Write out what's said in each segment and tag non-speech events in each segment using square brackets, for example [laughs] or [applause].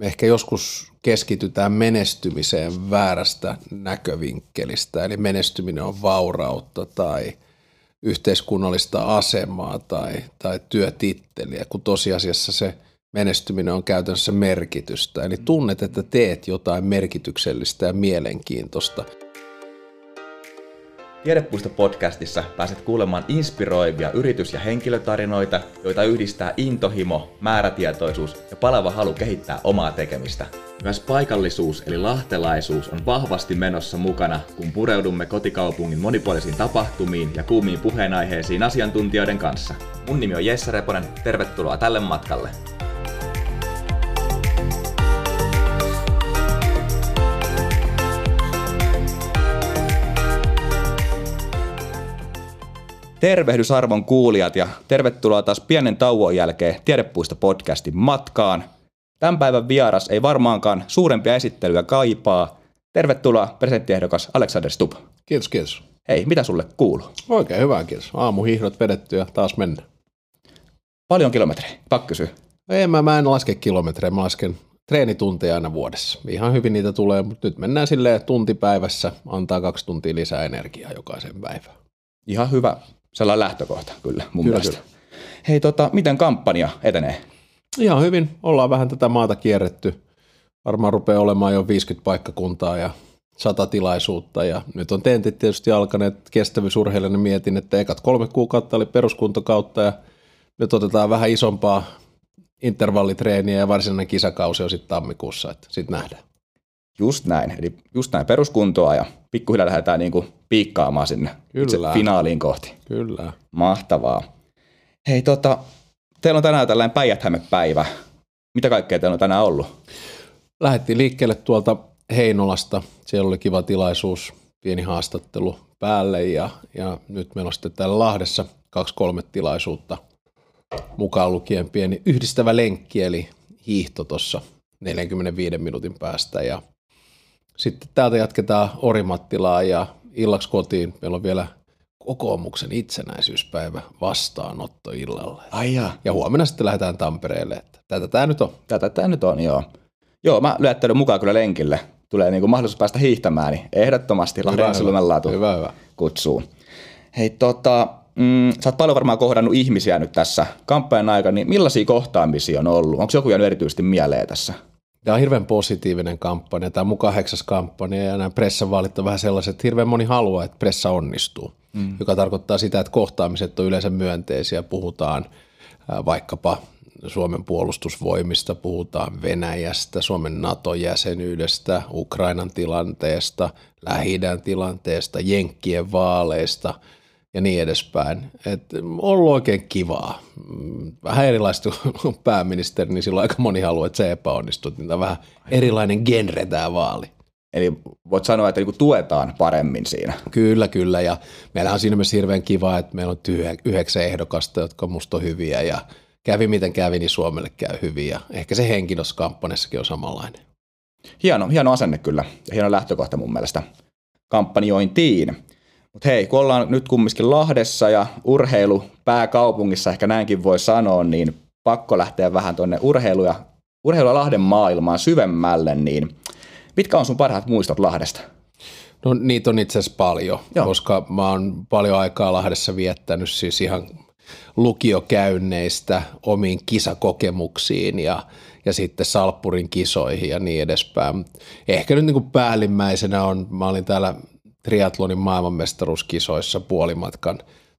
ehkä joskus keskitytään menestymiseen väärästä näkövinkkelistä, eli menestyminen on vaurautta tai yhteiskunnallista asemaa tai, tai työtitteliä, kun tosiasiassa se menestyminen on käytännössä merkitystä. Eli tunnet, että teet jotain merkityksellistä ja mielenkiintoista – Tiedepuisto-podcastissa pääset kuulemaan inspiroivia yritys- ja henkilötarinoita, joita yhdistää intohimo, määrätietoisuus ja palava halu kehittää omaa tekemistä. Myös paikallisuus eli lahtelaisuus on vahvasti menossa mukana, kun pureudumme kotikaupungin monipuolisiin tapahtumiin ja kuumiin puheenaiheisiin asiantuntijoiden kanssa. Mun nimi on Jesse Reponen, tervetuloa tälle matkalle. Tervehdys arvon kuulijat ja tervetuloa taas pienen tauon jälkeen Tiedepuista podcastin matkaan. Tämän päivän vieras ei varmaankaan suurempia esittelyä kaipaa. Tervetuloa presidenttiehdokas Alexander Stubb. Kiitos, kiitos. Hei, mitä sulle kuuluu? Oikein hyvä, kiitos. Aamuhihdot vedetty ja taas mennä. Paljon kilometrejä, pakko kysyä. Ei, mä, mä en laske kilometrejä, mä lasken treenitunteja aina vuodessa. Ihan hyvin niitä tulee, mutta nyt mennään silleen tunti päivässä, antaa kaksi tuntia lisää energiaa jokaisen päivään. Ihan hyvä sellainen lähtökohta kyllä mun kyllä, mielestä. Kyllä. Hei, tota, miten kampanja etenee? Ihan hyvin. Ollaan vähän tätä maata kierretty. Varmaan rupeaa olemaan jo 50 paikkakuntaa ja sata tilaisuutta ja nyt on tentit tietysti alkaneet kestävyysurheilijana mietin, että ekat kolme kuukautta oli peruskuntokautta ja nyt otetaan vähän isompaa intervallitreeniä ja varsinainen kisakausi on sitten tammikuussa, että sitten nähdään. Just näin, eli just näin peruskuntoa ja pikkuhiljaa lähdetään niinku piikkaamaan sinne Kyllä. itse finaaliin kohti. Kyllä. Mahtavaa. Hei tota, teillä on tänään tällainen päijät päivä. Mitä kaikkea teillä on tänään ollut? Lähdettiin liikkeelle tuolta Heinolasta. Siellä oli kiva tilaisuus, pieni haastattelu päälle ja, ja nyt meillä on sitten täällä Lahdessa kaksi-kolme tilaisuutta mukaan lukien pieni yhdistävä lenkki, eli hiihto tuossa 45 minuutin päästä ja sitten täältä jatketaan Orimattilaa ja illaksi kotiin. Meillä on vielä kokoomuksen itsenäisyyspäivä vastaanotto illalla. Ai ja. ja huomenna sitten lähdetään Tampereelle. Että tätä tämä nyt on. Tätä tämä nyt on, joo. Joo, mä lyöttäydyn mukaan kyllä lenkille. Tulee niin kuin mahdollisuus päästä hiihtämään, niin ehdottomasti Lahden laatu hyvä, hyvä. kutsuu. Hei tota, mm, sä oot paljon varmaan kohdannut ihmisiä nyt tässä kampanjan aikana, niin millaisia kohtaamisia on ollut? Onko joku jäänyt erityisesti mieleen tässä? Tämä on hirveän positiivinen kampanja. Tämä on mun kahdeksas kampanja ja nämä pressavaalit on vähän sellaiset, että hirveän moni haluaa, että pressa onnistuu. Mm. Joka tarkoittaa sitä, että kohtaamiset on yleensä myönteisiä. Puhutaan vaikkapa Suomen puolustusvoimista, puhutaan Venäjästä, Suomen NATO-jäsenyydestä, Ukrainan tilanteesta, lähi tilanteesta, Jenkkien vaaleista – ja niin edespäin. Et ollut oikein kivaa. Vähän erilaista kuin pääministeri, niin silloin aika moni haluaa, että se epäonnistuu. Niin tämä on vähän erilainen genre tämä vaali. Eli voit sanoa, että niinku tuetaan paremmin siinä. Kyllä, kyllä. Ja meillä on siinä myös hirveän kiva, että meillä on yhdeksän ehdokasta, jotka musta on hyviä. Ja kävi miten kävi, niin Suomelle käy hyvin. Ja ehkä se henki tuossa kampanjassakin on samanlainen. Hieno, hieno asenne kyllä ja hieno lähtökohta mun mielestä kampanjointiin. Mutta hei, kun ollaan nyt kumminkin Lahdessa ja urheilu pääkaupungissa, ehkä näinkin voi sanoa, niin pakko lähteä vähän tuonne urheilu ja, urheilu ja Lahden maailmaan syvemmälle, niin mitkä on sun parhaat muistot Lahdesta? No niitä on itse asiassa paljon, Joo. koska mä oon paljon aikaa Lahdessa viettänyt siis ihan lukiokäynneistä omiin kisakokemuksiin ja, ja sitten Salppurin kisoihin ja niin edespäin. Ehkä nyt niin kuin päällimmäisenä on, mä olin täällä triatlonin maailmanmestaruuskisoissa puolimatkan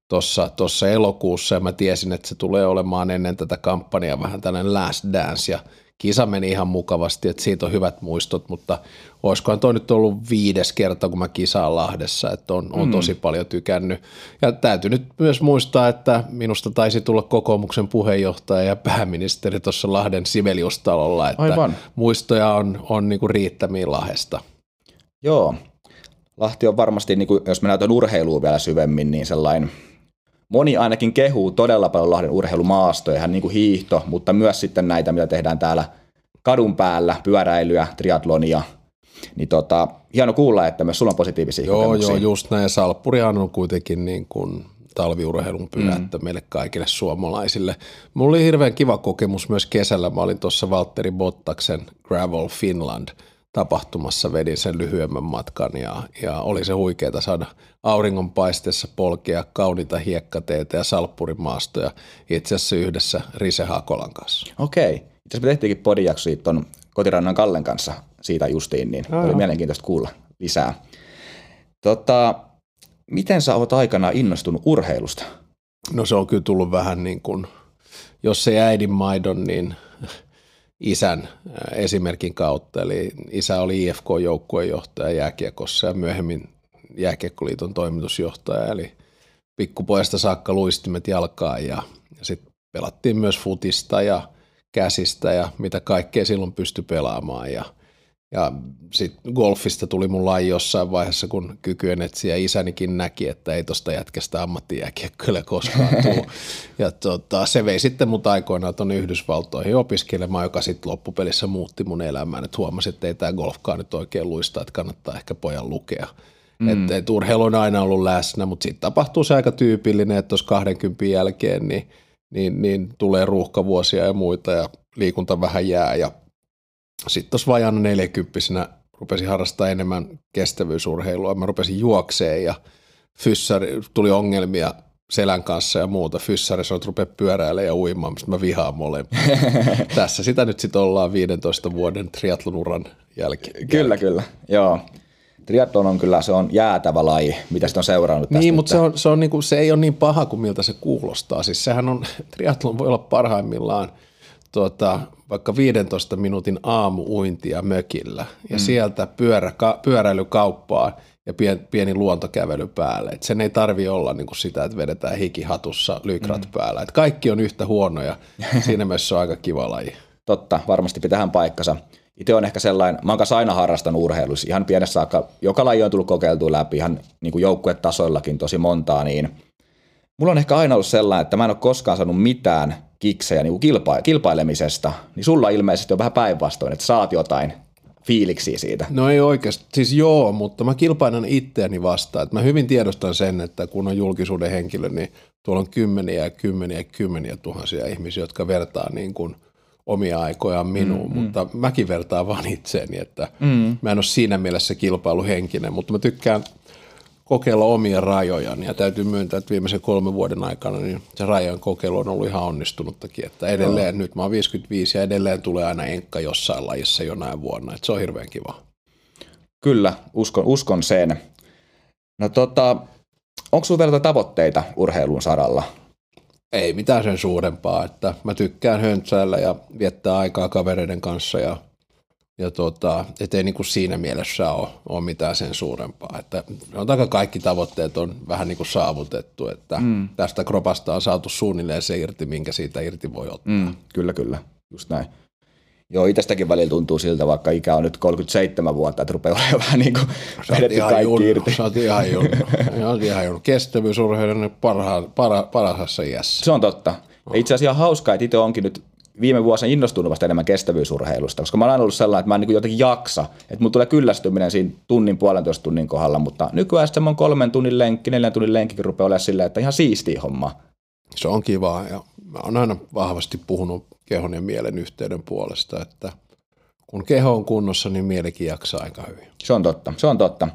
tuossa tossa elokuussa ja mä tiesin, että se tulee olemaan ennen tätä kampanjaa vähän tällainen last dance ja kisa meni ihan mukavasti, että siitä on hyvät muistot, mutta olisikohan toi nyt ollut viides kerta, kun mä kisaan Lahdessa, että on, on mm. tosi paljon tykännyt. Ja täytyy nyt myös muistaa, että minusta taisi tulla kokoomuksen puheenjohtaja ja pääministeri tuossa Lahden Sibeliustalolla, että Aivan. muistoja on, on niinku riittämiin Lahdesta. Joo, Lahti on varmasti, niin kuin, jos mennään tuon urheiluun vielä syvemmin, niin sellainen moni ainakin kehuu todella paljon Lahden urheilumaastoja, ihan niin kuin hiihto, mutta myös sitten näitä, mitä tehdään täällä kadun päällä, pyöräilyä, triatlonia, niin tota, hieno kuulla, että myös sulla on positiivisia Joo, kokemuksia. joo, just näin. Salppurihan on kuitenkin niin kuin talviurheilun pyhättä mm. meille kaikille suomalaisille. Mulla oli hirveän kiva kokemus myös kesällä. Mä olin tuossa Valtteri Bottaksen Gravel Finland tapahtumassa, vedin sen lyhyemmän matkan ja, ja oli se huikeeta saada auringonpaisteessa polkea kauniita hiekkateitä ja salppurimaastoja itse asiassa yhdessä Rise Hakolan kanssa. Okei. Itse me tehtiinkin podijakso tuon kotirannan Kallen kanssa siitä justiin, niin Aa. oli mielenkiintoista kuulla lisää. Tota, miten sä oot aikana innostunut urheilusta? No se on kyllä tullut vähän niin kuin, jos se äidin maidon, niin isän esimerkin kautta. Eli isä oli IFK-joukkuejohtaja jääkiekossa ja myöhemmin jääkiekkoliiton toimitusjohtaja. Eli pikkupojasta saakka luistimet jalkaan ja, ja sitten pelattiin myös futista ja käsistä ja mitä kaikkea silloin pystyi pelaamaan. Ja – ja sitten golfista tuli mun laji jossain vaiheessa, kun kykyen etsiä isänikin näki, että ei tosta jätkästä ammattijääkiekkoille koskaan tule. [laughs] ja tota, se vei sitten mut aikoinaan tuonne Yhdysvaltoihin opiskelemaan, joka sitten loppupelissä muutti mun elämään. Että huomasin, että ei tämä golfkaan nyt oikein luista, että kannattaa ehkä pojan lukea. Mm. Että et urheilu on aina ollut läsnä, mutta sitten tapahtuu se aika tyypillinen, että tuossa 20 jälkeen niin, niin, niin tulee ruuhkavuosia ja muita ja liikunta vähän jää ja sitten tuossa vajana 40 rupesin harrastaa enemmän kestävyysurheilua. Mä rupesin juokseen ja fyssari, tuli ongelmia selän kanssa ja muuta. Fyssari sanoi, että rupea pyöräilemään ja uimaan, mistä mä vihaan molempia. [laughs] Tässä sitä nyt sitten ollaan 15 vuoden triatlon uran jälkeen. Kyllä, kyllä. Joo. Triathlon on kyllä, se on jäätävä laji, mitä sitä on seurannut tästä Niin, mutta se, on, se, on niinku, se ei ole niin paha kuin miltä se kuulostaa. Siis sehän on, [laughs] triathlon voi olla parhaimmillaan – tuota, vaikka 15 minuutin aamuuintia mökillä ja mm. sieltä pyörä, ka, pyöräilykauppaan ja pien, pieni luontokävely päälle. Et sen ei tarvi olla niin kuin sitä, että vedetään hikihatussa lykrat mm. päällä. Et kaikki on yhtä huonoja. [laughs] Siinä mielessä on aika kiva laji. Totta, varmasti pitähän paikkansa. Itse on ehkä sellainen, mä oon kanssa aina harrastanut urheilussa, ihan pienessä saakka, joka laji on tullut kokeiltua läpi, ihan niin joukkuetasoillakin tosi montaa, niin mulla on ehkä aina ollut sellainen, että mä en ole koskaan saanut mitään kiksejä niin kilpa- kilpailemisesta, niin sulla ilmeisesti on vähän päinvastoin, että saat jotain fiiliksiä siitä. No ei oikeasti, siis joo, mutta mä kilpailen itseäni vastaan. Että mä hyvin tiedostan sen, että kun on julkisuuden henkilö, niin tuolla on kymmeniä ja kymmeniä ja kymmeniä tuhansia ihmisiä, jotka vertaa niin kuin omia aikojaan minuun, mm, mm. mutta mäkin vertaan vaan itseäni, että mm. mä en ole siinä mielessä kilpailuhenkinen, mutta mä tykkään kokeilla omia rajojaan. Ja täytyy myöntää, että viimeisen kolmen vuoden aikana niin se rajojen kokeilu on ollut ihan onnistunuttakin. Että edelleen, no. nyt mä oon 55 ja edelleen tulee aina enkka jossain lajissa jonain vuonna. Että se on hirveän kiva. Kyllä, uskon, uskon sen. No tota, onko sinulla vielä tavoitteita urheilun saralla? Ei mitään sen suurempaa, että mä tykkään höntsäillä ja viettää aikaa kavereiden kanssa ja ja tota, ettei niin kuin siinä mielessä ole, ole mitään sen suurempaa. Että on kaikki tavoitteet on vähän niin kuin saavutettu, että mm. tästä kropasta on saatu suunnilleen se irti, minkä siitä irti voi ottaa. Mm, kyllä, kyllä, just näin. Joo, itsestäkin välillä tuntuu siltä, vaikka ikä on nyt 37 vuotta, että rupeaa olemaan vähän niin kuin vedetty kaikki junnu, irti. Sä oot ihan junnu. ihan junnu. Kestävyysurheilun parha, para, parhaassa iässä. Se on totta. Ja itse asiassa ihan hauskaa, että itse onkin nyt viime vuosina innostunut vasta enemmän kestävyysurheilusta, koska mä olen ollut sellainen, että mä en niin jotenkin jaksa, että mulla tulee kyllästyminen siinä tunnin, puolentoista tunnin kohdalla, mutta nykyään semmoinen kolmen tunnin lenkki, neljän tunnin lenkkikin rupeaa olemaan silleen, että ihan siistiä homma. Se on kivaa ja mä oon aina vahvasti puhunut kehon ja mielen yhteyden puolesta, että kun keho on kunnossa, niin mielikin jaksaa aika hyvin. Se on totta, se on totta.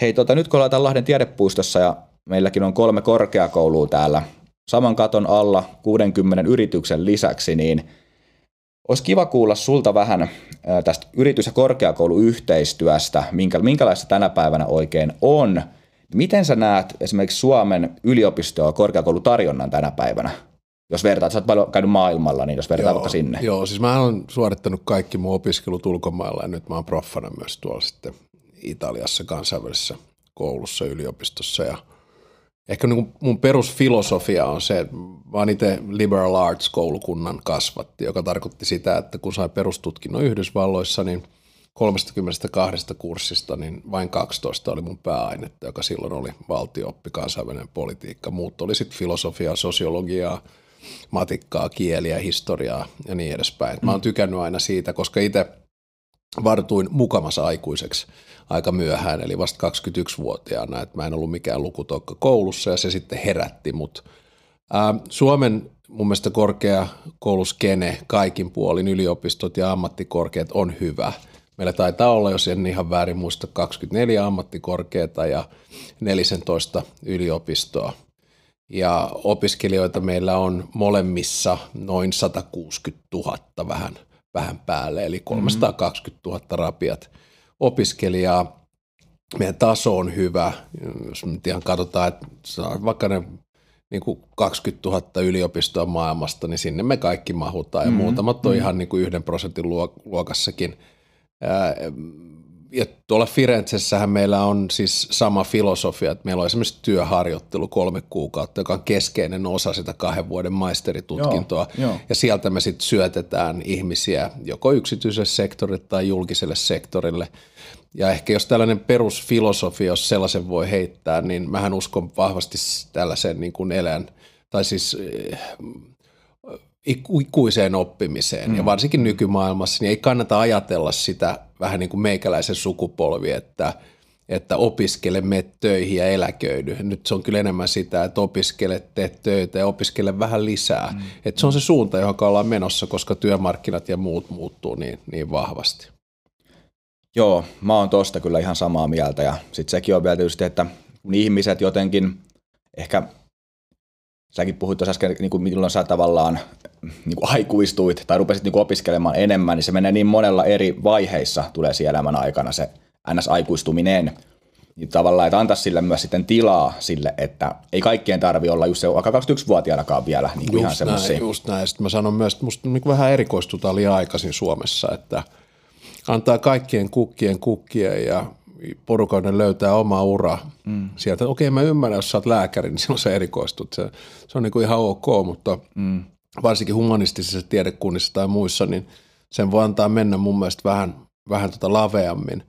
Hei, tota, nyt kun ollaan Lahden tiedepuistossa ja meilläkin on kolme korkeakoulua täällä saman katon alla 60 yrityksen lisäksi, niin olisi kiva kuulla sulta vähän tästä yritys- ja korkeakouluyhteistyöstä, minkä, minkälaista tänä päivänä oikein on. Miten sä näet esimerkiksi Suomen yliopisto- ja korkeakoulutarjonnan tänä päivänä? Jos vertaat, sä oot paljon käynyt maailmalla, niin jos vertaat joo, vaikka sinne. Joo, siis mä olen suorittanut kaikki mun opiskelut ulkomailla ja nyt mä oon proffana myös tuolla sitten Italiassa kansainvälisessä koulussa, yliopistossa ja – ehkä niin mun perusfilosofia on se, mä oon itse liberal arts koulukunnan kasvatti, joka tarkoitti sitä, että kun sai perustutkinnon Yhdysvalloissa, niin 32 kurssista, niin vain 12 oli mun pääainetta, joka silloin oli valtiooppi, kansainvälinen politiikka. Muut oli sitten filosofiaa, sosiologiaa, matikkaa, kieliä, historiaa ja niin edespäin. Mä oon tykännyt aina siitä, koska itse vartuin mukamassa aikuiseksi aika myöhään, eli vasta 21-vuotiaana, että mä en ollut mikään lukutokka koulussa ja se sitten herätti mut. Suomen mun mielestä korkeakouluskene kaikin puolin, yliopistot ja ammattikorkeat on hyvä. Meillä taitaa olla, jos en ihan väärin muista, 24 ammattikorkeata ja 14 yliopistoa. Ja opiskelijoita meillä on molemmissa noin 160 000 vähän, vähän päälle, eli 320 000 rapiat opiskelijaa. Meidän taso on hyvä, jos nyt ihan katsotaan, että vaikka ne niin kuin 20 000 yliopistoa maailmasta, niin sinne me kaikki mahutaan ja mm-hmm. muutamat on mm-hmm. ihan niin kuin yhden prosentin luokassakin. Ja tuolla Firenzessähän meillä on siis sama filosofia, että meillä on esimerkiksi työharjoittelu kolme kuukautta, joka on keskeinen osa sitä kahden vuoden maisteritutkintoa. Joo, joo. Ja sieltä me sitten syötetään ihmisiä joko yksityiselle sektorille tai julkiselle sektorille – ja ehkä jos tällainen perusfilosofia, jos sellaisen voi heittää, niin mähän uskon vahvasti tällaisen niin kuin elän, tai siis eh, ikuiseen oppimiseen. Mm. Ja varsinkin nykymaailmassa, niin ei kannata ajatella sitä vähän niin kuin meikäläisen sukupolvi, että, että opiskele, me töihin ja eläköidy. Nyt se on kyllä enemmän sitä, että opiskele, tee töitä ja opiskele vähän lisää. Mm. Että se on se suunta, johon ollaan menossa, koska työmarkkinat ja muut muuttuu niin, niin vahvasti. Joo, mä oon tosta kyllä ihan samaa mieltä ja sitten sekin on vielä tietysti, että kun ihmiset jotenkin ehkä säkin puhuit tuossa äsken, niin kuin milloin sä tavallaan niin kuin aikuistuit tai rupesit niin kuin opiskelemaan enemmän, niin se menee niin monella eri vaiheissa tulee siellä elämän aikana se ns-aikuistuminen. Niin tavallaan, että antaa sille myös sitten tilaa sille, että ei kaikkien tarvi olla just se vaikka 21-vuotiaanakaan vielä niin kuin just ihan näin, Just näin, sitten mä sanon myös, että musta niin vähän erikoistutaan liian aikaisin Suomessa, että – antaa kaikkien kukkien kukkien ja porukainen löytää oma ura mm. sieltä. Okei, mä ymmärrän, jos sä oot lääkäri, niin [laughs] silloin sä erikoistut. Se, se on niin kuin ihan ok, mutta mm. varsinkin humanistisissa tiedekunnissa tai muissa, niin sen voi antaa mennä mun mielestä vähän, vähän tota laveammin.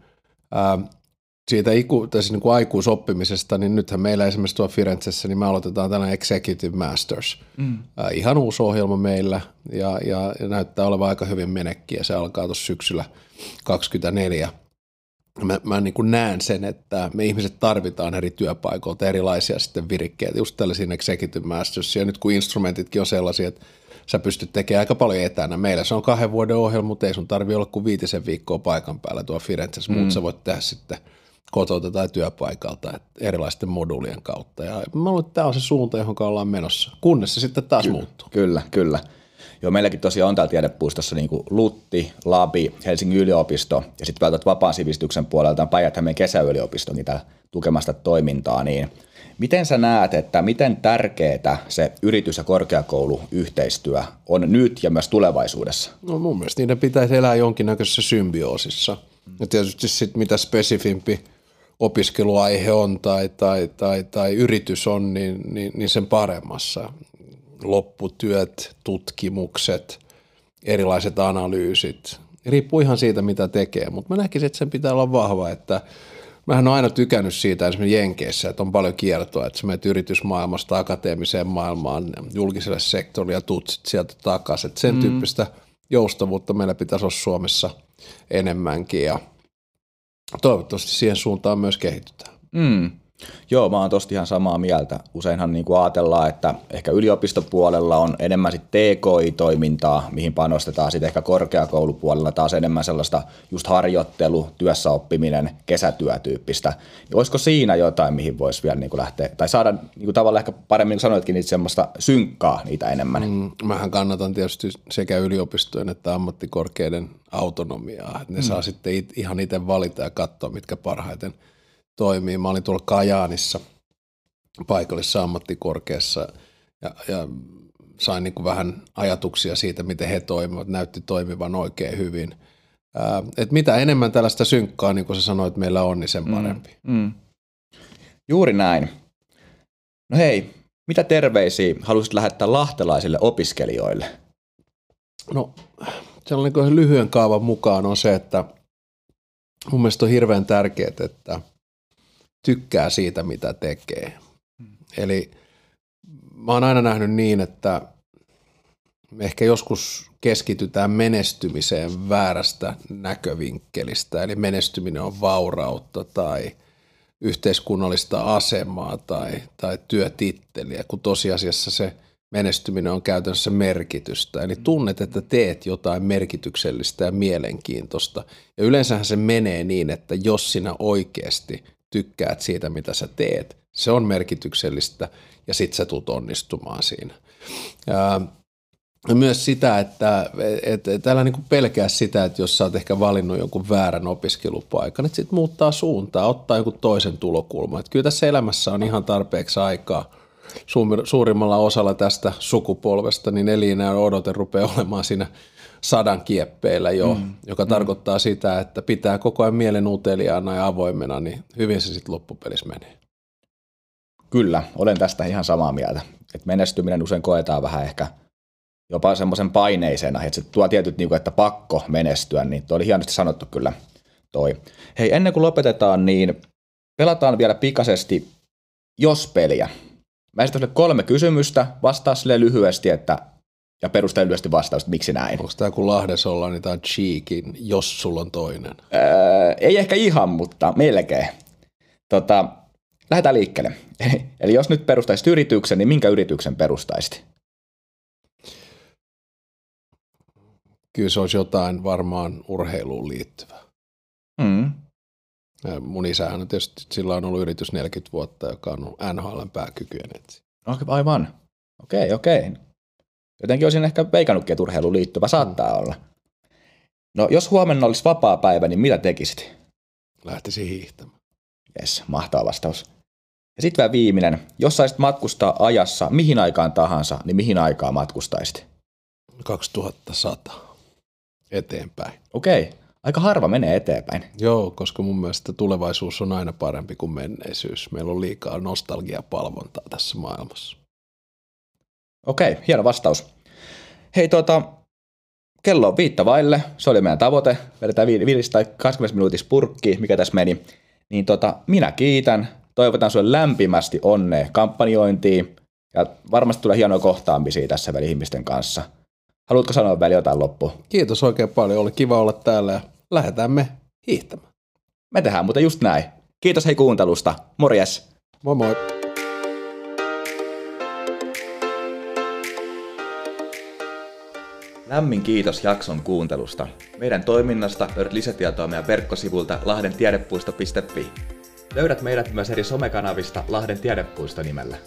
Ää, siitä iku, tai siis niin kuin aikuisoppimisesta, niin nythän meillä esimerkiksi tuolla Firenzessä, niin me aloitetaan tällainen Executive Masters. Mm. Äh, ihan uusi ohjelma meillä ja, ja, ja näyttää olevan aika hyvin menekkiä. Se alkaa tuossa syksyllä 24. Mä, mä niin kuin näen sen, että me ihmiset tarvitaan eri työpaikoilta erilaisia sitten virikkeitä, just tällaisia Executive Masters. Ja nyt kun instrumentitkin on sellaisia, että sä pystyt tekemään aika paljon etänä. Meillä se on kahden vuoden ohjelma, mutta ei sun tarvi olla kuin viitisen viikkoa paikan päällä tuo Firenzessä, mm. mutta sä voit tehdä sitten – kotouta tai työpaikalta erilaisten moduulien kautta. Ja mä luulen, että tämä on se suunta, johon ollaan menossa, kunnes se sitten taas kyllä, muuttuu. Kyllä, kyllä. Joo, meilläkin tosiaan on täällä tiedepuistossa niin kuin Lutti, Labi, Helsingin yliopisto ja sitten välttämättä vapaan sivistyksen puolelta on Päijät-Hämeen kesäyliopistokin täällä tukemasta toimintaa, niin miten sä näet, että miten tärkeää se yritys- ja korkeakouluyhteistyö on nyt ja myös tulevaisuudessa? No mun mielestä niiden pitäisi elää jonkinnäköisessä symbioosissa. Ja tietysti sitten mitä spesifimpi – opiskeluaihe on tai, tai, tai, tai yritys on, niin, niin, niin sen paremmassa. Lopputyöt, tutkimukset, erilaiset analyysit. Riippuu ihan siitä, mitä tekee, mutta mä näkisin, että sen pitää olla vahva, että Mähän on aina tykännyt siitä esimerkiksi Jenkeissä, että on paljon kiertoa, että sä menet yritysmaailmasta akateemiseen maailmaan, julkiselle sektorille ja tuut sieltä takaisin. Että sen mm. tyyppistä joustavuutta meillä pitäisi olla Suomessa enemmänkin ja – toivottavasti siihen suuntaan myös kehitytään. Mm. Joo, mä oon tosta ihan samaa mieltä. Useinhan niin kuin ajatellaan, että ehkä yliopistopuolella on enemmän sit TKI-toimintaa, mihin panostetaan sitten ehkä korkeakoulupuolella taas enemmän sellaista just harjoittelu, työssäoppiminen, kesätyötyyppistä. Ja olisiko siinä jotain, mihin voisi vielä niin kuin lähteä, tai saada niin kuin tavallaan ehkä paremmin sanoitkin, niitä semmoista synkkaa niitä enemmän? Mm, mähän kannatan tietysti sekä yliopistojen että ammattikorkeiden autonomiaa, että ne mm. saa sitten it, ihan itse valita ja katsoa, mitkä parhaiten – toimii. Mä olin tuolla Kajaanissa paikallisessa ammattikorkeassa ja, ja sain niin kuin vähän ajatuksia siitä, miten he toimivat. Näytti toimivan oikein hyvin. Ää, et mitä enemmän tällaista synkkaa, niin kuin sä sanoit, meillä on, niin sen mm, parempi. Mm, mm. Juuri näin. No hei, mitä terveisiä haluaisit lähettää lahtelaisille opiskelijoille? No, sellainen lyhyen kaavan mukaan on se, että mun mielestä on hirveän tärkeää, että – tykkää siitä, mitä tekee. Hmm. Eli mä oon aina nähnyt niin, että ehkä joskus keskitytään menestymiseen väärästä näkövinkkelistä, eli menestyminen on vaurautta tai yhteiskunnallista asemaa tai, tai työtitteliä, kun tosiasiassa se menestyminen on käytännössä merkitystä. Eli tunnet, että teet jotain merkityksellistä ja mielenkiintoista. Ja yleensähän se menee niin, että jos sinä oikeasti tykkäät siitä, mitä sä teet, se on merkityksellistä ja sit sä tulet onnistumaan siinä. Myös sitä, että et, et, niinku pelkää sitä, että jos sä oot ehkä valinnut jonkun väärän opiskelupaikan, että sit muuttaa suuntaa, ottaa jonkun toisen tulokulman. Et kyllä tässä elämässä on ihan tarpeeksi aikaa suurimmalla osalla tästä sukupolvesta, niin elinään odote rupeaa olemaan siinä sadan kieppeillä jo, mm. joka mm. tarkoittaa sitä, että pitää koko ajan mielen uteliaana ja avoimena, niin hyvin se sitten loppupelissä menee. Kyllä, olen tästä ihan samaa mieltä. Et menestyminen usein koetaan vähän ehkä – jopa semmoisen paineisena, että se tuo tietyt, niin kuin, että pakko menestyä, niin tuo oli hienosti sanottu kyllä toi. Hei, ennen kuin lopetetaan, niin pelataan vielä pikaisesti jos-peliä. Mä esitän kolme kysymystä, vastaa sille lyhyesti, että ja perustele lyhyesti vastausta, miksi näin. Onko tämä kun Lahdessa ollaan, niin tämä on cheekin, jos sulla on toinen? Öö, ei ehkä ihan, mutta melkein. Tota, lähdetään liikkeelle. [laughs] Eli, jos nyt perustaisit yrityksen, niin minkä yrityksen perustaisit? kyllä se olisi jotain varmaan urheiluun liittyvää. Mm. Mun isähän on tietysti, sillä on ollut yritys 40 vuotta, joka on ollut NHLn pääkykyjen etsi. Aivan. Okei, okei. Jotenkin olisin ehkä veikannutkin, että urheiluun liittyvä saattaa mm. olla. No jos huomenna olisi vapaa päivä, niin mitä tekisit? Lähtisi hiihtämään. Jes, mahtava vastaus. Ja sitten vielä viimeinen. Jos saisit matkustaa ajassa mihin aikaan tahansa, niin mihin aikaan matkustaisit? 2100 eteenpäin. Okei, aika harva menee eteenpäin. Joo, koska mun mielestä tulevaisuus on aina parempi kuin menneisyys. Meillä on liikaa nostalgiapalvontaa tässä maailmassa. Okei, hieno vastaus. Hei tuota, kello on viitta vaille, se oli meidän tavoite, vedetään 5 tai 20 minuutissa purkki, mikä tässä meni. Niin tota, minä kiitän, toivotan sinulle lämpimästi onnea kampanjointiin, ja varmasti tulee hienoja kohtaamisia tässä väli ihmisten kanssa – Haluatko sanoa vielä jotain loppuun? Kiitos oikein paljon. Oli kiva olla täällä ja lähdetään me hiihtämään. Me tehdään mutta just näin. Kiitos hei kuuntelusta. Morjes. Moi moi. Lämmin kiitos jakson kuuntelusta. Meidän toiminnasta löydät lisätietoa meidän verkkosivulta lahdentiedepuisto.fi. Löydät meidät myös eri somekanavista Lahden tiedepuisto nimellä.